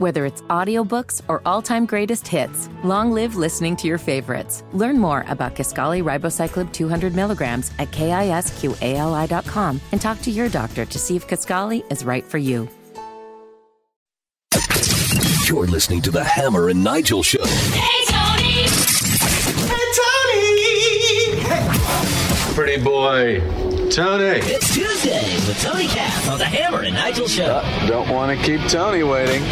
Whether it's audiobooks or all-time greatest hits, long live listening to your favorites. Learn more about Kisqali Ribociclib 200 milligrams at kisqali.com and talk to your doctor to see if Kisqali is right for you. You're listening to the Hammer and Nigel Show. Hey, Tony! Hey, Tony! Pretty boy. Tony. It's Tuesday with Tony Katz on the Hammer and Nigel Show. Uh, don't want to keep Tony waiting.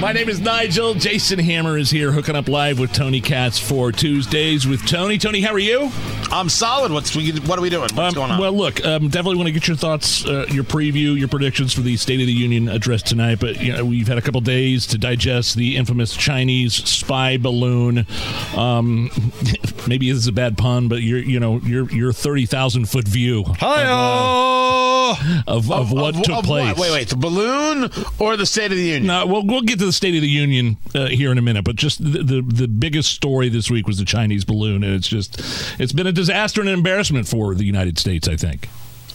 My name is Nigel. Jason Hammer is here hooking up live with Tony Katz for Tuesdays with Tony. Tony, how are you? I'm solid. What's we, what are we doing? What's Um, going on? Well, look, um, definitely want to get your thoughts, uh, your preview, your predictions for the State of the Union address tonight. But you know, we've had a couple days to digest the infamous Chinese spy balloon. Um, maybe this is a bad pun, but your you know your your thirty thousand foot view of, uh, of, of what Of- took of place. Wait, wait. The balloon or the State of the Union? No, we'll we'll get to the State of the Union uh, here in a minute, but just the, the the biggest story this week was the Chinese balloon, and it's just it's been a disaster and an embarrassment for the United States. I think.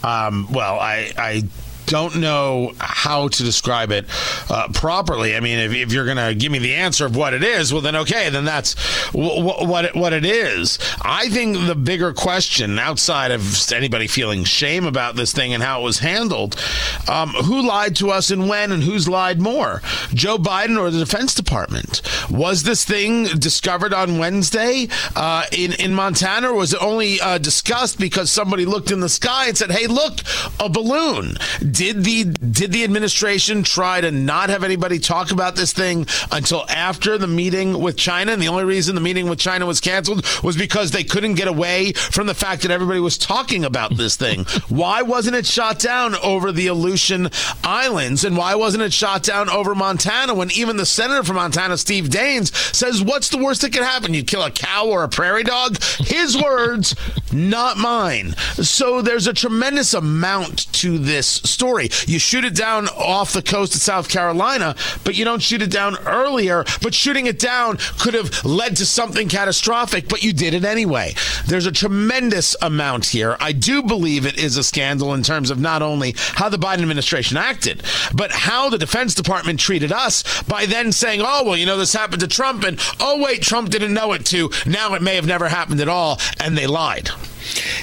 Um, well, I, I don't know how to describe it uh, properly. I mean, if, if you're going to give me the answer of what it is, well, then okay, then that's w- w- what it, what it is. I think the bigger question, outside of anybody feeling shame about this thing and how it was handled, um, who lied to us and when, and who's lied more, Joe Biden or the Defense Department? Was this thing discovered on Wednesday uh, in in Montana, or was it only uh, discussed because somebody looked in the sky and said, "Hey, look, a balloon"? Did the did the administration try to not have anybody talk about this thing until after the meeting with China? And the only reason the meeting with China was canceled was because they couldn't get away from the fact that everybody was talking about this thing. why wasn't it shot down over the Aleutian Islands, and why wasn't it shot down over Montana? When even the senator from Montana, Steve Daines, says, "What's the worst that could happen? You kill a cow or a prairie dog?" His words, not mine. So there's a tremendous amount to this story. You shoot it down off the coast of South Carolina, but you don't shoot it down earlier. But shooting it down could have led to something catastrophic, but you did it anyway. There's a tremendous amount here. I do believe it is a scandal in terms of not only how the Biden administration acted, but how the Defense Department treated us by then saying, oh, well, you know, this happened to Trump, and oh, wait, Trump didn't know it too. Now it may have never happened at all, and they lied.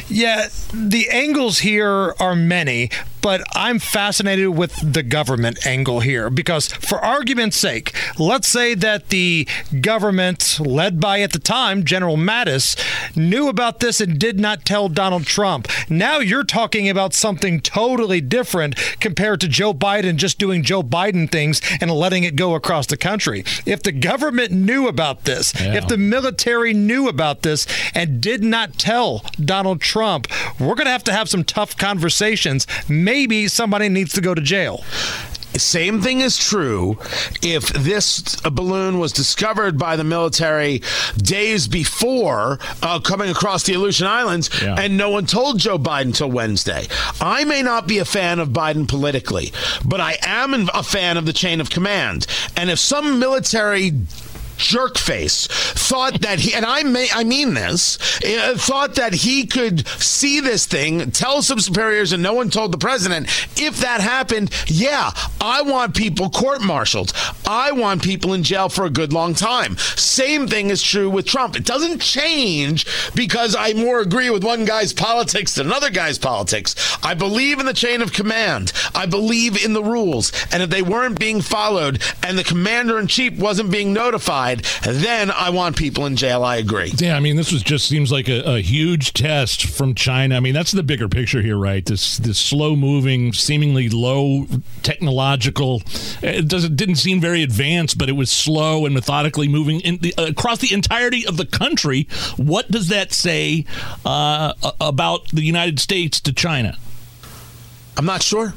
Yeah, the angles here are many, but I'm fascinated with the government angle here because, for argument's sake, let's say that the government, led by at the time General Mattis, knew about this and did not tell Donald Trump. Now you're talking about something totally different compared to Joe Biden just doing Joe Biden things and letting it go across the country. If the government knew about this, Yeah. if the military knew about this and did not tell Donald Trump, we're going to have to have some tough conversations. Maybe somebody needs to go to jail. Same thing is true if this balloon was discovered by the military days before uh, coming across the Aleutian Islands Yeah. and no one told Joe Biden till Wednesday. I may not be a fan of Biden politically, but I am a fan of the chain of command. And if some military jerk face thought that he and I may I mean this uh, thought that he could see this thing tell some superiors and no one told the president. If that happened yeah I want people court martialed I want people in jail for a good long time same thing is true with Trump it doesn't change because I more agree with one guy's politics than another guy's politics I believe in the chain of command I believe in the rules and if they weren't being followed and the commander in chief wasn't being notified then I want people in jail I agree Yeah, I mean, this was just seems like a, a huge test from China. I mean, that's the bigger picture here, right? This this slow moving, seemingly low technological. It doesn't didn't seem very advanced, but it was slow and methodically moving in the, across the entirety of the country. What does that say uh, about the United States to China? I'm not sure.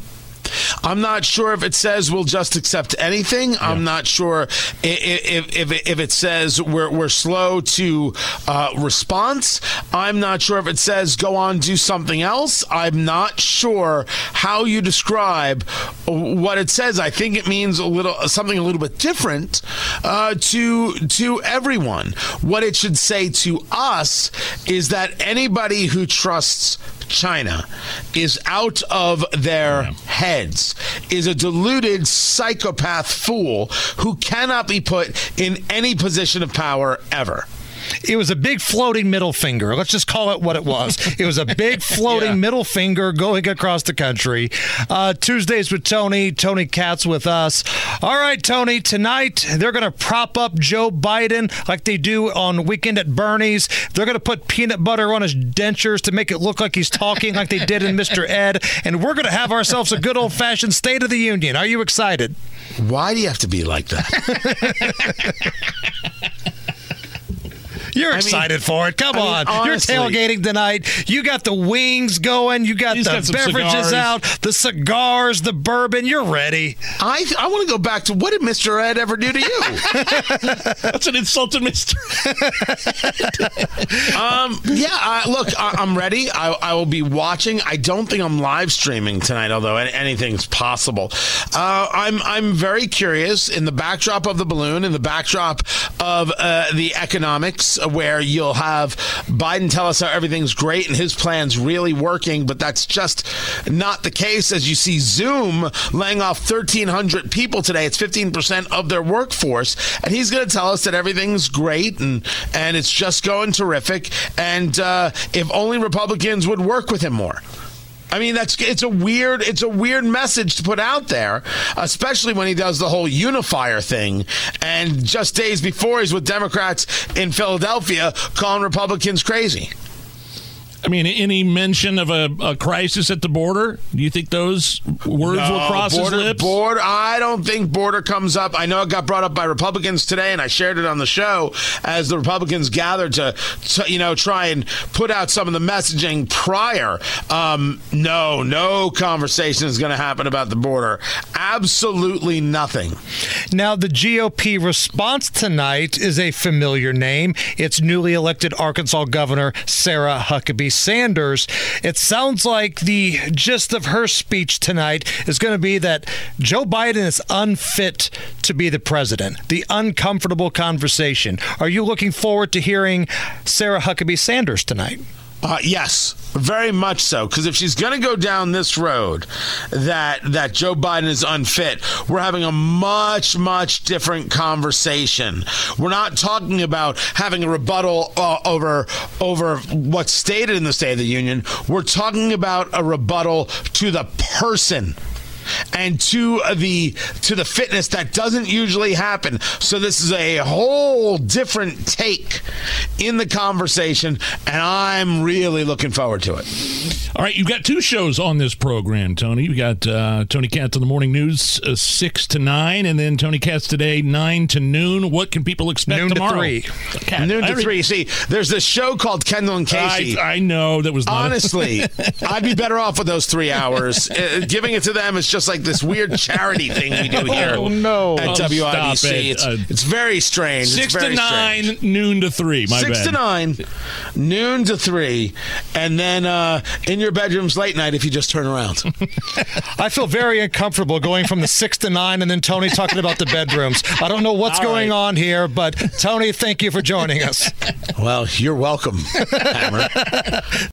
I'm not sure if it says we'll just accept anything. I'm not sure i- i- if, if, if it says we're, we're slow to uh, response. I'm not sure if it says go on, do something else. I'm not sure how you describe what it says. I think it means a little something a little bit different uh, to to everyone. What it should say to us is that anybody who trusts China is out of their heads, is a deluded psychopath fool who cannot be put in any position of power ever. It was a big floating middle finger. Let's just call it what it was. It was a big floating yeah. middle finger going across the country. Uh, Tuesdays with Tony, Tony Katz with us. All right, Tony, tonight they're going to prop up Joe Biden like they do on Weekend at Bernie's. They're going to put peanut butter on his dentures to make it look like he's talking like they did in Mr. Ed. And we're going to have ourselves a good old fashioned State of the Union. Are you excited? Why do you have to be like that? You're I excited mean, for it. Come I on. Honestly, You're tailgating tonight. You got the wings going. You got the got beverages cigars. out, the cigars, the bourbon. You're ready. I I want to go back to what did Mr. Ed ever do to you? That's an insult to Mr. um, yeah, I, look, I, am ready. I, I, will be watching. I don't think I'm live streaming tonight, although anything's possible. Uh, I'm I'm very curious in the backdrop of the balloon, in the backdrop of uh, the economics where you'll have Biden tell us how everything's great and his plan's really working, but that's just not the case. As you see, Zoom laying off 1,300 people today, it's 15% of their workforce, and he's going to tell us that everything's great and and it's just going terrific. And uh, if only Republicans would work with him more. I mean, that's it's a weird it's a weird message to put out there, especially when he does the whole unifier thing. And just days before, he's with Democrats in Philadelphia calling Republicans crazy. I mean, any mention of a, a, crisis at the border? Do you think those words no, will cross border, his lips? Border, I don't think border comes up. I know it got brought up by Republicans today, and I shared it on the show as the Republicans gathered to, to you know, try and put out some of the messaging prior. Um, no, no conversation is going to happen about the border. Absolutely nothing. Now, the GOP response tonight is a familiar name. It's newly elected Arkansas Governor Sarah Huckabee Sanders. It sounds like the gist of her speech tonight is going to be that Joe Biden is unfit to be the president. The uncomfortable conversation. Are you looking forward to hearing Sarah Huckabee Sanders tonight? Uh, yes, very much so. Because if she's going to go down this road, that that Joe Biden is unfit, we're having a much much different conversation. We're not talking about having a rebuttal uh, over over what's stated in the State of the Union. We're talking about a rebuttal to the person and to the to the fitness that doesn't usually happen. So this is a whole different take in the conversation, and I'm really looking forward to it. All right, you've got two shows on this program, Tony. You got uh, Tony Katz on the morning news uh, six to nine, and then Tony Katz today nine to noon. What can people expect noon tomorrow? To three. Kat, noon to three. See, there's this show called Kendall and Casey. I, I know that was honestly. I'd be better off with those three hours. Uh, giving it to them is just like this weird charity thing we do here. Oh no! At oh, WIBC, it. it's, uh, it's very strange. Six very to nine, strange. noon to three. My six bad. to nine, noon to three, and then uh, in your bedrooms late night if you just turn around. I feel very uncomfortable going from the six to nine, and then Tony talking about the bedrooms. I don't know what's All going right. on here, but Tony, thank you for joining us. Well, you're welcome, Hammer.